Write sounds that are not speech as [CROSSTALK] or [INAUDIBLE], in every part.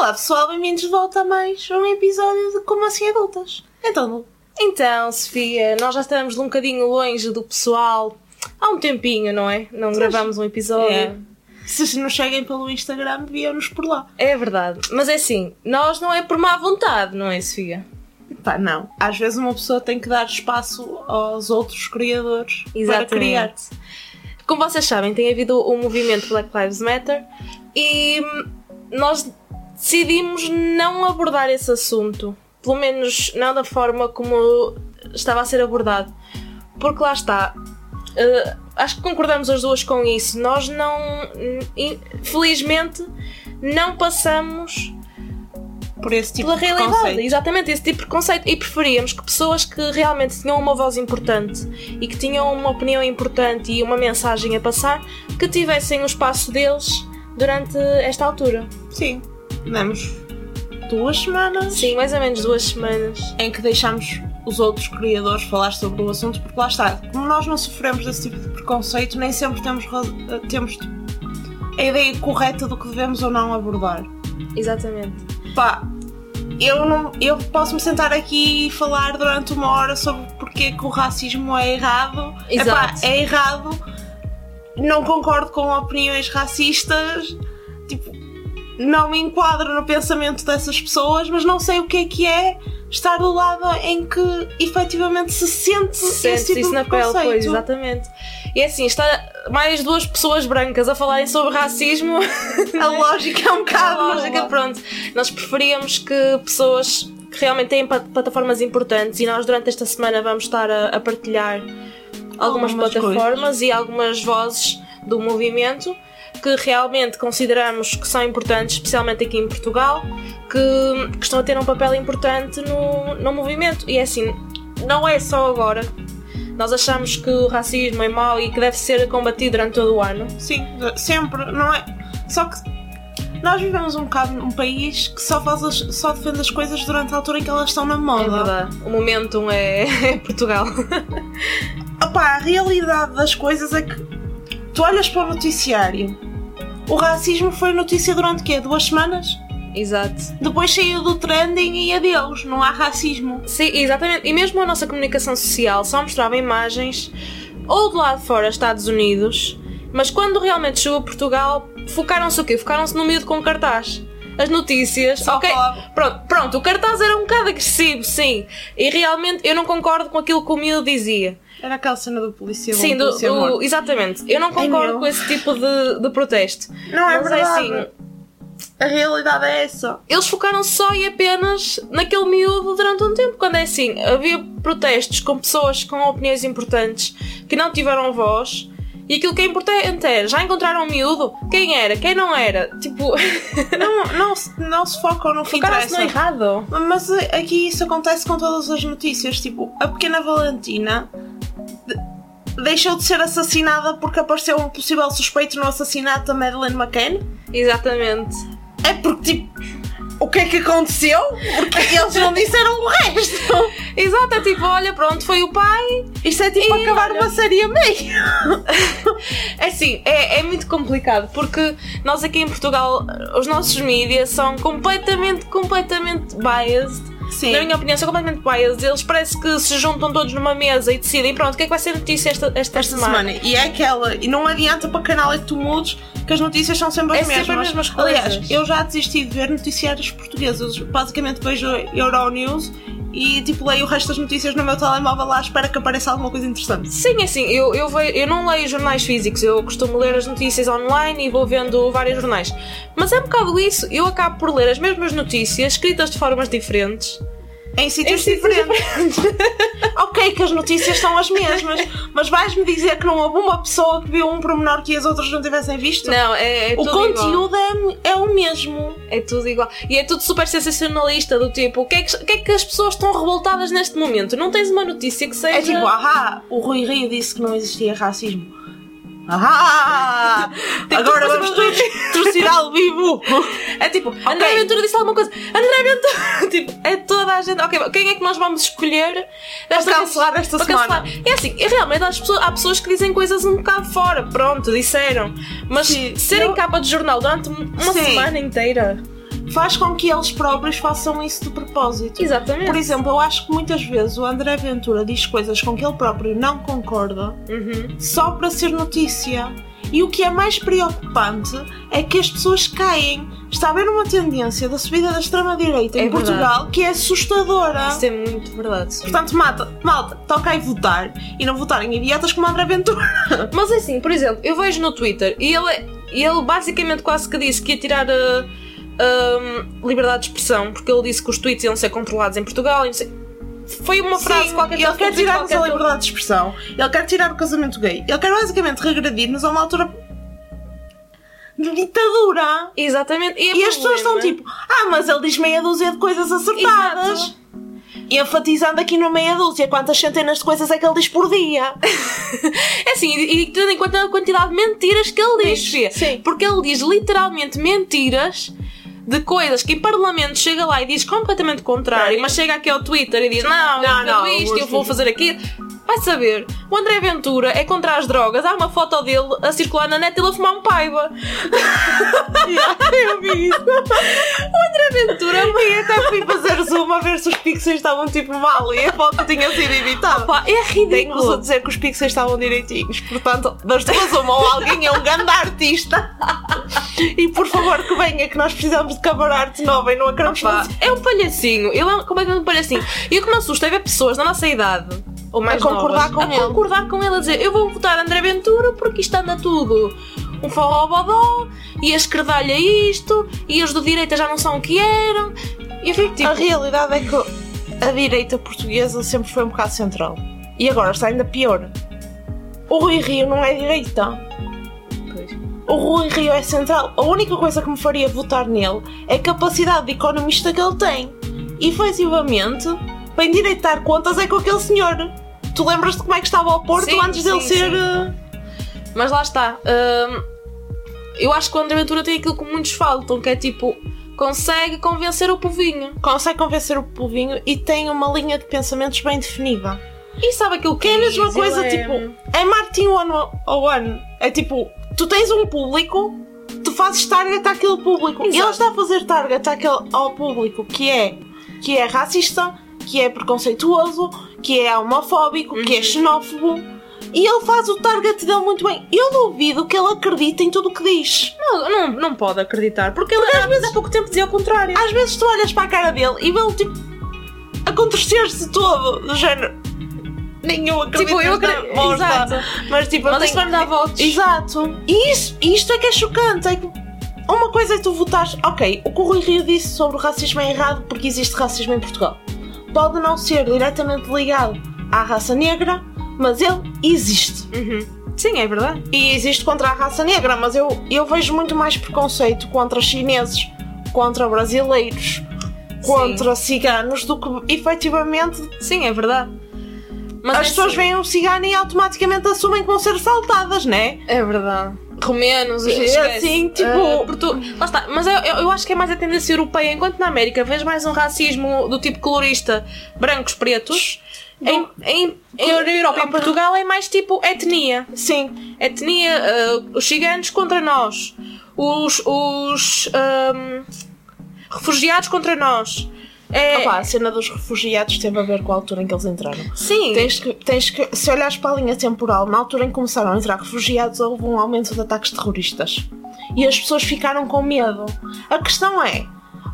Olá pessoal, bem-vindos de volta a mais um episódio de Como Assim Adultas. Então, Então, Sofia, nós já estamos um bocadinho longe do pessoal há um tempinho, não é? Não gravamos um episódio. é, se nos seguem pelo Instagram, viam-nos por lá. É verdade. Mas é assim, nós não é por má vontade, não é, Sofia? Pá, não. Às vezes uma pessoa tem que dar espaço aos outros criadores para criar. Como vocês sabem, tem havido o movimento Black Lives Matter e hum, nós decidimos não abordar esse assunto. Pelo menos não da forma como estava a ser abordado. Porque lá está. Uh, acho que concordamos as duas com isso. Nós não. Felizmente, não passamos por esse tipo pela de realidade. preconceito. Exatamente, esse tipo de preconceito. E preferíamos que pessoas que realmente tinham uma voz importante e que tinham uma opinião importante e uma mensagem a passar, que tivessem o espaço deles durante esta altura. Sim. Demos duas semanas Sim, mais ou menos duas semanas. em que deixamos os outros criadores falar sobre o assunto, porque lá está. Como nós não sofremos desse tipo de preconceito, nem sempre temos, eh, temos a ideia correta do que devemos ou não abordar. Exatamente. Pá, eu, não, eu posso me sentar aqui e falar durante uma hora sobre porque que o racismo é errado. Exato. Epá, é errado. Não concordo com opiniões racistas. Não me enquadro no pensamento dessas pessoas, mas não sei o que é que é estar do lado em que efetivamente se sente Sente esse tipo isso na pele, pois, exatamente. E é assim, está mais duas pessoas brancas a falarem sobre racismo. A lógica é um [LAUGHS] A bocado. lógica, nula. pronto. Nós preferíamos que pessoas que realmente têm plat- plataformas importantes e nós durante esta semana vamos estar a, a partilhar algumas, Algumas plataformas e algumas vozes do movimento que realmente consideramos que são importantes, especialmente aqui em Portugal, que, que estão a ter um papel importante no, no movimento. E é assim, não é só agora. Nós achamos que o racismo é mau e que deve ser combatido durante todo o ano. Sim, sempre, não é? Só que nós vivemos um bocado num país que só, faz as- só defende as coisas durante a altura em que elas estão na É moda. verdade. O momentum é, [LAUGHS] é Portugal. Opá, a realidade das coisas é que tu olhas para o noticiário. O racismo foi notícia durante quê? Duas semanas? Exato. Depois saiu do trending e adeus, não há racismo. Sim, exatamente. E mesmo a nossa comunicação social só mostrava imagens ou do lado de fora, Estados Unidos, mas quando realmente chegou a Portugal, focaram-se o quê? Focaram-se no miúdo com cartaz. As notícias, Só ok? Pronto, pronto, o cartaz era um bocado agressivo, sim. E realmente eu não concordo com aquilo que o miúdo dizia. Era aquela cena do polícia bom, Sim, do, polícia do- exatamente. Eu não concordo meu. com esse tipo de, de protesto. Não é Mas verdade. assim, A realidade é essa. eles focaram só e apenas naquele miúdo durante um tempo. Quando é assim, havia protestos com pessoas com opiniões importantes que não tiveram voz. E aquilo que é importante era, já encontraram um miúdo? Quem era? Quem não era? Tipo, [LAUGHS] Não, não, se- não se focam no que focaram-se no interessa. errado. Mas aqui isso acontece com todas as notícias. Tipo, a pequena Valentina de- deixou de ser assassinada porque apareceu um possível suspeito no assassinato da Madeleine McCann. Exatamente. É porque, tipo, o que é que aconteceu? Porque eles não disseram o resto. Exato, é tipo, olha, pronto, foi o pai. Isto é tipo E acabar olha- uma série a meio. É assim, é, é muito complicado porque nós aqui em Portugal, os nossos mídias são completamente, completamente biased. Sim. Na minha opinião, são completamente biased. Eles parece que se juntam todos numa mesa e decidem, pronto, o que é que vai ser notícia esta, esta, Esta semana? semana. E é aquela. E não adianta para canal é que tu mudes que as notícias são sempre as É sempre mesmas. as mesmas coisas. Aliás, eu já desisti de ver noticiários portugueses. Basicamente vejo Euronews e tipo leio o resto das notícias no meu telemóvel lá espera que apareça alguma coisa interessante. Sim, assim, eu, eu, ve- eu não leio jornais físicos, eu costumo ler as notícias online e vou vendo vários jornais. Mas é um bocado isso, eu acabo por ler as mesmas notícias, escritas de formas diferentes. Em sítios Em sítios diferentes. [LAUGHS] ok, que as notícias são as mesmas, mas vais-me dizer que não houve uma pessoa que viu um pormenor que as outras não tivessem visto? Não, é, é O tudo igual. conteúdo é, é o mesmo. É tudo igual. E é tudo super sensacionalista, do tipo, o que, é que, que é que as pessoas estão revoltadas neste momento? Não tens uma notícia que seja. É tipo, ahá, o Rui Rio disse que não existia racismo. Ahá! Agora vamos sobre o todos torciná-lo vivo! É tipo, André Ventura disse alguma coisa. André Ventura. [LAUGHS] tipo, é toda a gente. Ok, quem é que nós vamos escolher desta Para cancelar esta para semana. cancelar? É assim, realmente há pessoas, há pessoas que dizem coisas um bocado fora. Pronto, disseram. Mas Sim, serem eu- capa de jornal durante uma Sim. semana inteira. Faz com que eles próprios façam isso de propósito. Exatamente. Por exemplo, eu acho que muitas vezes o André Ventura diz coisas com que ele próprio não concorda Uhum. só para ser notícia. E o que é mais preocupante é que as pessoas caem. Está a haver uma tendência da subida da extrema-direita É em verdade. Portugal que é assustadora. Isso é muito verdade. sim. Portanto, mata, malta, toca aí votar e não votarem em idiotas como André Ventura. [LAUGHS] Mas é assim, por exemplo, eu vejo no Twitter e ele, e ele basicamente quase que disse que ia tirar a, a liberdade de expressão, porque ele disse que os tweets iam ser controlados em Portugal. e não sei- Foi uma frase Sim, qualquer ele quer que eu vi tirar-nos a liberdade de expressão, ele quer tirar o casamento gay, ele quer basicamente regredir-nos a uma altura de ditadura. Exatamente. E, é E as pessoas estão problema- tipo, ah, mas ele diz meia dúzia de coisas acertadas. Exato. Enfatizando aqui no meia dúzia quantas centenas de coisas é que ele diz por dia. [LAUGHS] É assim, e, e tendo em conta a quantidade de mentiras que ele diz, sim. Porque ele diz literalmente mentiras de coisas que em Parlamento chega lá e diz completamente contrário, Sim. mas chega aqui ao Twitter e diz: Não, Não, eu não, isto, eu eu vou fazer aquilo. Vai saber, o André Ventura é contra as drogas. Há uma foto dele a circular na net e ele a fumar um paiva. [LAUGHS] Eu vi isso. [LAUGHS] O André Ventura E até fui fazer a ver se os pixels estavam tipo mal e a foto tinha sido editada. pá, é Tenho-vos a ridículo. dizer que os pixels estavam direitinhos. Portanto, das duas uma, ou alguém é um grande artista. E por favor que venha que nós precisamos de cover art nova e não a queremos Pá, fazer. é um palhacinho. Ele é um- completamente um palhacinho. E o que me assusta é ver pessoas da nossa idade, ou mais A concordar novas, com a ele. concordar com ele, a dizer eu vou votar André Ventura porque isto anda tudo um forró bodó, e a esquerdalha isto, e os do direita já não são o que eram. E eu fico tipo. A realidade é que a direita portuguesa sempre foi um bocado central. E agora está ainda pior. O Rui Rio não é direita. Pois. O Rui Rio é central. A única coisa que me faria votar nele é a capacidade de economista que ele tem. E efetivamente, para endireitar contas é com aquele senhor. Tu lembras-te como é que estava ao Porto Sim, antes dele sim, ser. sim. eh, Mas lá está. hum, eu acho que o André Ventura tem aquilo que muitos faltam, que é tipo. Consegue convencer o povinho. consegue convencer o povinho e tem uma linha de pensamentos bem definida. E sabe aquilo que Que é a mesma coisa, tipo, é marketing one ano. É tipo, tu tens um público, tu fazes target àquele público. E Exato. ele está a fazer target àquele, ao público que é, que é racista, que é preconceituoso, que é homofóbico, que Uhum. é xenófobo. E ele faz o target dele muito bem. Eu duvido que ele acredite em tudo o que diz. Não, não, não pode acreditar, porque ele às vezes há pouco tempo dizia o contrário. Às vezes tu olhas para a cara dele e vê-lo tipo a contorcer-se todo, do género. Nem eu acredito Tipo, eu acredito- bosta. exato. Mas tipo, Mas isto tenho- vai me dar votos. Exato. E isso, isto é que é chocante. É que uma coisa é tu votares, ok, o que o Rui Rio disse sobre o racismo é errado porque existe racismo em Portugal. Pode não ser diretamente ligado à raça negra, mas ele existe. Uhum. Sim, é verdade. E existe contra a raça negra, mas eu, eu vejo muito mais preconceito contra chineses, contra brasileiros, contra ciganos do que efetivamente Sim, é verdade. Mas as é pessoas veem um cigano e automaticamente assumem que vão ser assaltadas, né? É verdade. Romenos, É assim, tipo- Ah, portu- Lá está. Mas eu, eu, eu acho que é mais a tendência europeia, enquanto na América vês mais um racismo do tipo colorista, brancos, pretos. Em, em, em Europa, em Portugal, é mais tipo etnia. Sim, Etnia, ah, os ciganos contra nós. Os, os ahm, refugiados contra nós. É, Opa, a cena dos refugiados teve a ver com a altura em que eles entraram. sim. Tens que, tens que, se olhares para a linha temporal, na altura em que começaram a entrar refugiados, houve um aumento de ataques terroristas. E as pessoas ficaram com medo. A questão é: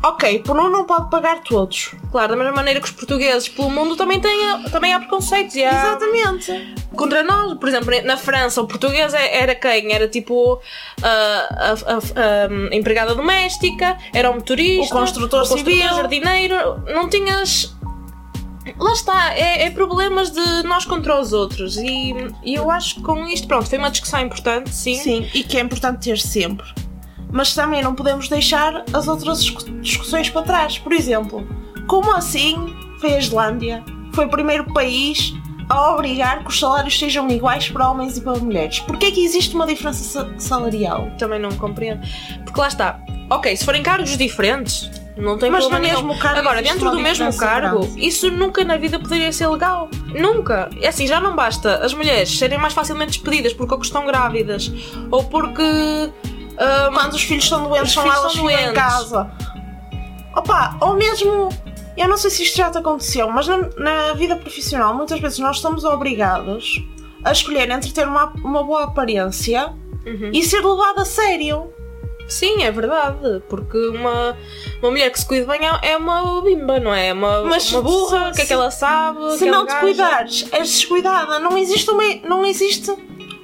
ok, por um não pode pagar todos. Claro, da mesma maneira que os portugueses pelo mundo também, têm, também há preconceitos. E há, Exatamente. contra nós. Por exemplo, na França, o português é- era quem? Era tipo a, a- a- a empregada doméstica, era o motorista, O construtor civil. jardineiro. Não tinhas. Lá está, é, é problemas de nós contra os outros. E, e eu acho que com isto, pronto, foi uma discussão importante, sim. Sim, e que é importante ter sempre. Mas também não podemos deixar as outras discu- discussões para trás. Por exemplo, como assim foi a Islândia? Foi o primeiro país a obrigar que os salários sejam iguais para homens e para mulheres. Porquê é que existe uma diferença sa- salarial? Também não compreendo. Porque lá está, ok, se forem cargos diferentes, não tem Mas no mesmo cargo Agora, dentro do mesmo cargo, grande. isso nunca na vida poderia ser legal. Nunca. É assim, já não basta as mulheres serem mais facilmente despedidas porque ou que estão grávidas ou porque. Quando os filhos estão doentes, Os são elas que em casa. Opa, ou mesmo. Eu não sei se isto já te aconteceu, mas na, na vida profissional muitas vezes nós estamos obrigados a escolher entre ter uma, uma boa aparência e ser levado a sério. Sim, é verdade. Porque uma, uma mulher que se cuida bem é- é uma bimba, não é? É Uma, Mas uma burra, o que é que ela sabe? Se não te gaja. cuidares, és descuidada. Não existe uma, não existe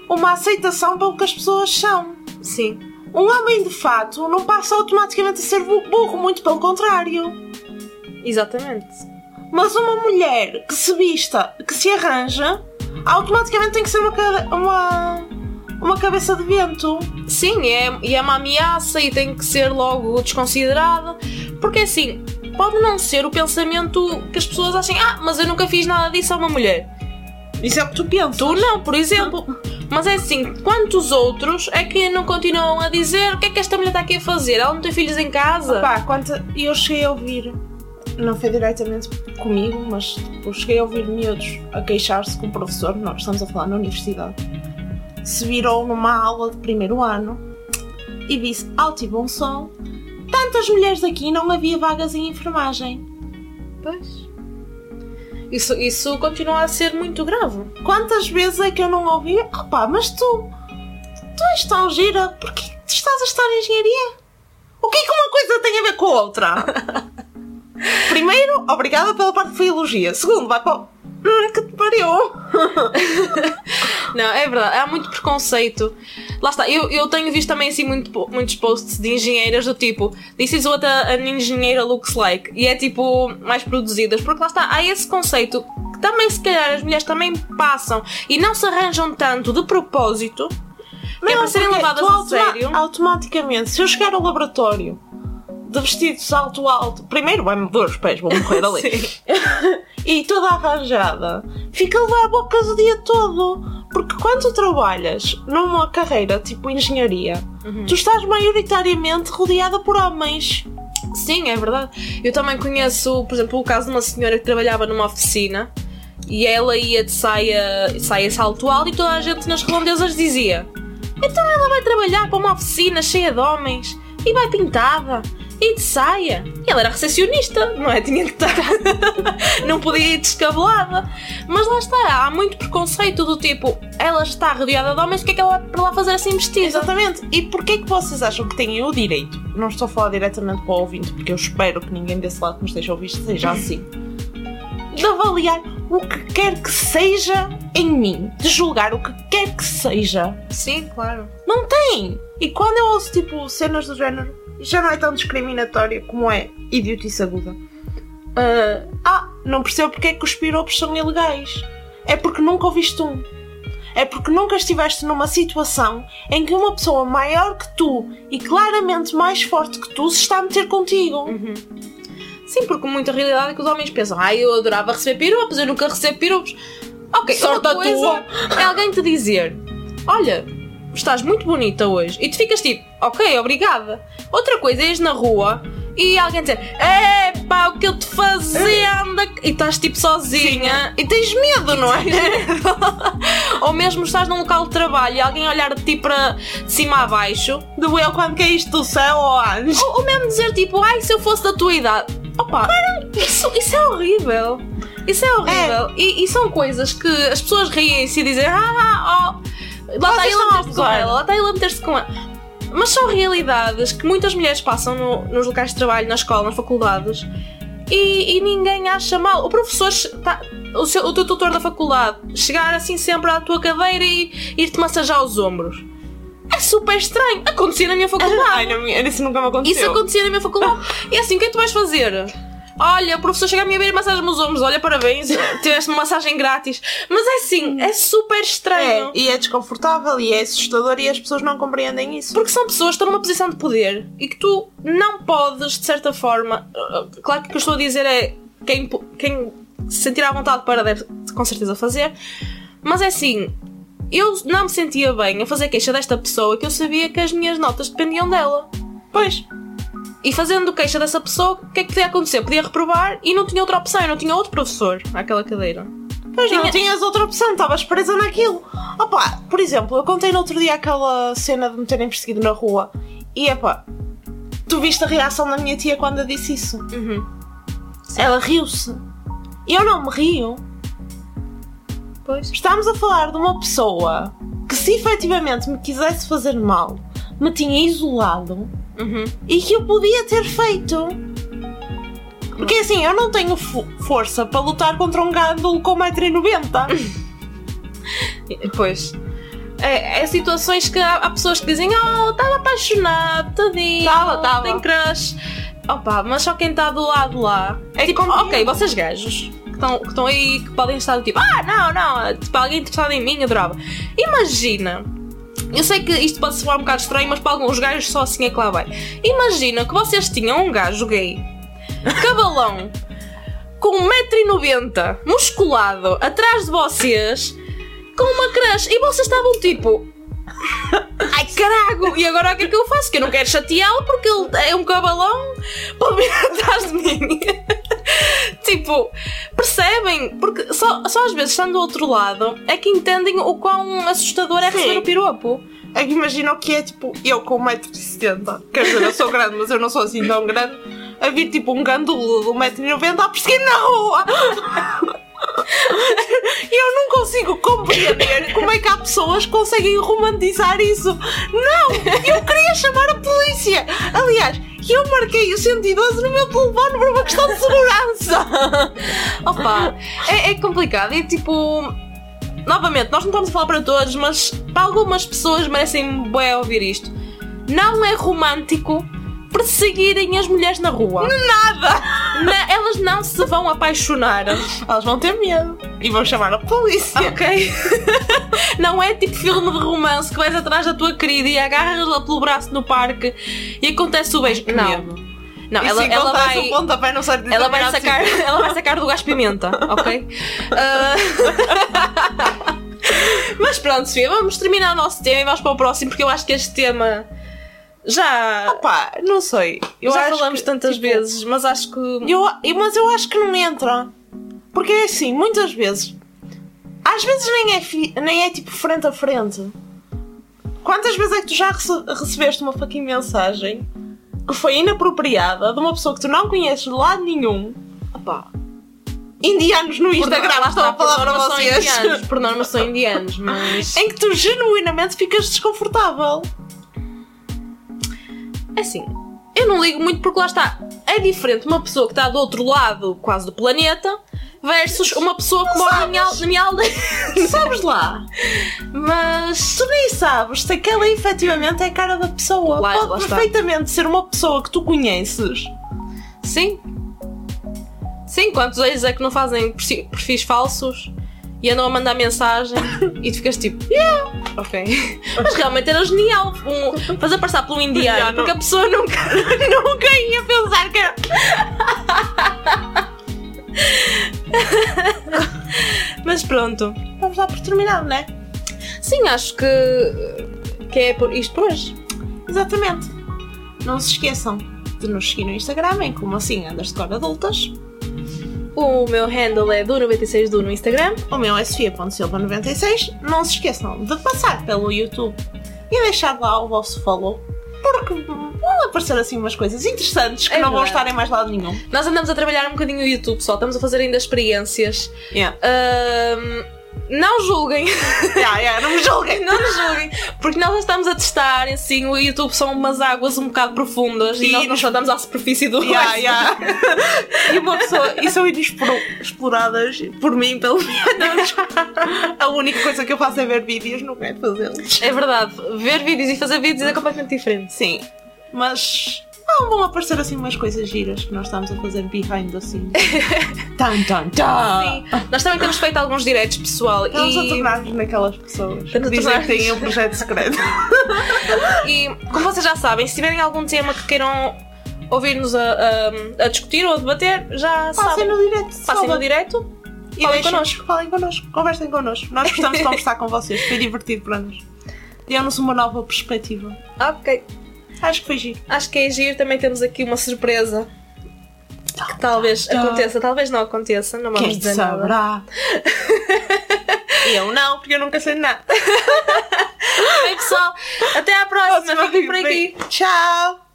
uma aceitação pelo que as pessoas são. Sim. Um homem de fato não passa automaticamente a ser bu- burro, muito pelo contrário. Exatamente. Mas uma mulher que se vista, que se arranja, automaticamente tem que ser uma, uma, uma cabeça de vento. Sim, é, e é uma ameaça e tem que ser logo desconsiderada. Porque assim, pode não ser o pensamento que as pessoas achem, ah, mas eu nunca fiz nada disso a uma mulher. Isso é o que tu pensas. Tu não, por exemplo. Mas é assim, quantos outros é que não continuam a dizer o que é que esta mulher está aqui a fazer? Ela não tem filhos em casa? Pá, quanto eu cheguei a ouvir, não foi diretamente comigo, mas tipo, cheguei a ouvir miúdos a queixar-se com o professor, nós estamos a falar na universidade, se virou numa aula de primeiro ano e disse alto e bom som: tantas mulheres aqui não havia vagas em enfermagem. Pois. Isso, isso continua a ser muito grave. Quantas vezes é que eu não ouvi? Opá, mas tu, tu és tão gira, porquê que estás a estudar engenharia? O que é que uma coisa tem a ver com a outra? [LAUGHS] Primeiro, obrigada pela parte que foi elogia. Segundo, vai para o... Hum, que te pariu. [LAUGHS] [LAUGHS] Não, é verdade, há muito preconceito. Lá está, eu, eu tenho visto também assim muito, muitos posts de engenheiras do tipo This is what a- an engenheira looks like. E é tipo mais produzidas, porque lá está, há esse conceito que também se calhar as mulheres também passam e não se arranjam tanto de propósito. que é para serem levadas a sério. Automaticamente, se eu chegar ao laboratório de vestido salto alto, primeiro vai-me doer os pés, vou morrer [LAUGHS] ali. [LAUGHS] E toda arranjada, fica levar a boca o dia todo. Porque quando tu trabalhas numa carreira tipo engenharia, Uhum. tu estás maioritariamente rodeada por homens. Sim, é verdade. Eu também conheço, por exemplo, o caso de uma senhora que trabalhava numa oficina e ela ia de saia, saia salto alto e toda a gente nas redondezas dizia então ela vai trabalhar para uma oficina cheia de homens e vai pintada e de saia. E ela era recepcionista, não é? Tinha que estar. [LAUGHS] não podia ir descabelada. Mas lá está, há muito preconceito do tipo, ela está rodeada de homens, o que é que ela vai para lá fazer assim vestida? Exatamente. E porquê que vocês acham que têm o direito? Não estou a falar diretamente para o ouvinte, porque eu espero que ninguém desse lado que nos esteja ouvir seja assim. De avaliar o que quer que seja em mim. De julgar o que quer que seja. Sim, claro. Não tem! E quando eu ouço tipo cenas do género, já não é tão discriminatória como é idiotice aguda. Ah, ah, não percebo porque é que os piropos são ilegais. É porque nunca ouviste um. É porque nunca estiveste numa situação em que uma pessoa maior que tu e claramente mais forte que tu se está a meter contigo. Sim, porque muita realidade é que os homens pensam, ah, eu adorava receber piropos, eu nunca recebo piropos. Ok, Sorte outra a coisa tua. É alguém te dizer, olha, estás muito bonita hoje. E tu ficas tipo, ok, obrigada. Outra coisa é ires na rua e alguém dizer, é pá, o que eu te fazia, anda. E estás tipo sozinha e tens medo, não é? [LAUGHS] Ou mesmo estás num local de trabalho e alguém olhar de ti para de cima a baixo Do eu quando caíste do céu ao anjo. ou, ou mesmo dizer tipo, ai, se eu fosse da tua idade. Opa, isso, isso é horrível. Isso é horrível. E, e são coisas que as pessoas riem-se e dizem, ah, oh, lá está ele a estão a meter-se com ela, lá está ele a meter-se com ela. Mas são realidades que muitas mulheres passam no- nos locais de trabalho, na escola, nas faculdades e, e ninguém acha mal. O professor, tá- o, seu- o teu tutor da faculdade, chegar assim sempre à tua cadeira e ir-te massajar os ombros. É super estranho. Acontecia na minha [LAUGHS] faculdade. Ai, isso nunca me aconteceu. Isso acontecia na minha faculdade. [LAUGHS] E assim, o que é que tu vais fazer? Olha, o professor chega a minha beira e massagem os ombros. Olha, parabéns, [LAUGHS] tiveste uma massagem grátis. Mas é assim, é super É, estranho. e é desconfortável e é assustador e as pessoas não compreendem isso. Porque são pessoas que estão numa posição de poder e que tu não podes, de certa forma. uh, Claro que o que eu estou a dizer é quem, quem se sentir à vontade para deve com certeza fazer. Mas é assim, eu não me sentia bem a fazer queixa desta pessoa que eu sabia que as minhas notas dependiam dela. Pois. E fazendo queixa dessa pessoa, o que é que podia acontecer? Podia reprovar e não tinha outra opção, eu não tinha outro professor àquela cadeira. Pois não Tinha- tinhas outra opção, estavas presa naquilo. Opa, por exemplo, eu contei no outro dia aquela cena de me terem perseguido na rua e epá, tu viste a reação da minha tia quando eu disse isso. Uhum. Ela riu-se. Eu não me rio. Pois. Estamos a falar de uma pessoa que, se efetivamente me quisesse fazer mal, me tinha isolado Uhum. e que eu podia ter feito. Porque assim, eu não tenho fo- força para lutar contra um gândulo com 1,90m. Pois. É, é situações que há, há pessoas que dizem Oh, estava apaixonado, tadinho, Tava, tava. tem crush. Opa, mas só quem está do lado lá. É tipo, compreendo. ok, vocês gajos que estão que estão aí, que podem estar do tipo, ah, não, não, tipo, alguém interessado em mim, adorava. Imagina. Eu sei que isto pode soar um bocado estranho, mas para alguns gajos só assim é que lá vai. Imagina que vocês tinham um gajo gay, cabalão, com 1,90m, musculado, atrás de vocês, com uma crush, e vocês estavam tipo. [LAUGHS] Ai carago! E agora o que é que eu faço? Que eu não quero chateá-lo porque ele é um cabalão para vir [LAUGHS] atrás de mim. [LAUGHS] tipo, percebem? Porque só, só às vezes estando do outro lado é que entendem o quão assustador é receber Sim. o piropo. É que imagina o que é tipo eu com 1,70m. Quer dizer, eu sou grande, mas eu não sou assim tão grande. A vir tipo um gândulo de 1,90m a perseguir na rua. Eu não consigo compreender como é que há pessoas que conseguem romantizar isso. Não! Eu queria chamar a polícia! Aliás, eu marquei o 112 no meu telefone por uma questão de segurança! Opa, é, é complicado. E tipo. Novamente, nós não estamos a falar para todos, mas para algumas pessoas merecem bem ouvir isto. Não é romântico perseguirem as mulheres na rua. Nada! Na- elas não se vão apaixonar. Elas vão ter medo e vão chamar a polícia. Ok? [LAUGHS] Não é tipo filme de romance que vais atrás da tua querida e agarras-la pelo braço no parque e acontece o beijo. Que Não. medo. Não, E ela, ela vai. o pontapé no certo Ela vai, determinado sacar, [LAUGHS] ela vai sacar do gás pimenta, ok? [LAUGHS] Ah, Mas pronto, Sofia, vamos terminar o nosso tema e vamos para o próximo, porque eu acho que este tema já, Pá, não sei. Eu já falamos que, tantas tipo, vezes, mas acho que. Eu, mas eu acho que não entra. Porque é assim, muitas vezes. Às vezes nem é, fi- nem é tipo frente a frente. Quantas vezes é que tu já rece- recebeste uma fucking mensagem que foi inapropriada de uma pessoa que tu não conheces de lado nenhum? Opá, Indianos no por Instagram, lá estou a por falar para vocês. indianos, por norma são [LAUGHS] indianos, mas. Em que tu genuinamente ficas desconfortável. É assim, eu não ligo muito porque lá está. É diferente uma pessoa que está do outro lado, quase do planeta, versus uma pessoa que mora na minha, al- na minha aldeia. [LAUGHS] Sabes lá? Mas. Tu nem sabes se aquela efetivamente é a cara da pessoa. Lá- Pode lá está. perfeitamente ser uma pessoa que tu conheces. Sim. Sim, quantos ex é que não fazem perfis falsos e andam a mandar mensagem e tu ficas tipo, yeah, ok. Mas realmente era genial um, fazer passar um indiano, Indiano. porque a pessoa nunca, [LAUGHS] nunca ia pensar que era. [LAUGHS] Mas pronto. Vamos dar por terminado, não é? Sim, acho que, que é por isto por hoje. Exatamente. Não se esqueçam de nos seguir no Instagram em como assim andas de cor adultas. O meu handle é do96do no Instagram. O meu é sofia.silva96. Não se esqueçam de passar pelo YouTube e deixar lá o vosso follow. Porque vão aparecer assim umas coisas interessantes que É não vão verdade. estar em mais lado nenhum. Nós andamos a trabalhar um bocadinho o YouTube só, estamos a fazer ainda experiências. Yeah. Não julguem, [LAUGHS] yeah, yeah, não me julguem. não nos julguem, porque nós estamos a testar, assim, o YouTube são umas águas um bocado profundas e, E nós não só estamos à superfície do Yeah, yeah. [LAUGHS] e uma pessoa, e são exploradas por mim, pelo menos. A única coisa que eu faço é ver vídeos, não quero fazê-los. É verdade, ver vídeos e fazer vídeos é completamente diferente. Sim, mas não vão aparecer assim umas coisas giras que nós estamos a fazer behind assim. [LAUGHS] tan, tan, tan. Sim, nós também temos feito alguns directs, pessoal, Estamos a e, tornar-nos naquelas pessoas a que dizem que têm um projeto secreto. [LAUGHS] e como vocês já sabem, se tiverem algum tema que queiram ouvir-nos a, a- a discutir ou a debater, já Passem sabem. no direto. Passem no direto. E falem deixem- connosco. Falem connosco. Conversem connosco. Nós gostamos de [LAUGHS] conversar com vocês. Foi divertido para nós. Deu-nos uma nova perspectiva. Ok. Acho que foi giro. Acho que é giro. Também temos aqui uma surpresa. Que talvez tá. aconteça, talvez não aconteça. Não vamos Quem dizer nada. saberá? [LAUGHS] eu não, porque eu nunca sei nada. [LAUGHS] Bem, pessoal, até à próxima. Fiquem por aqui. Tchau!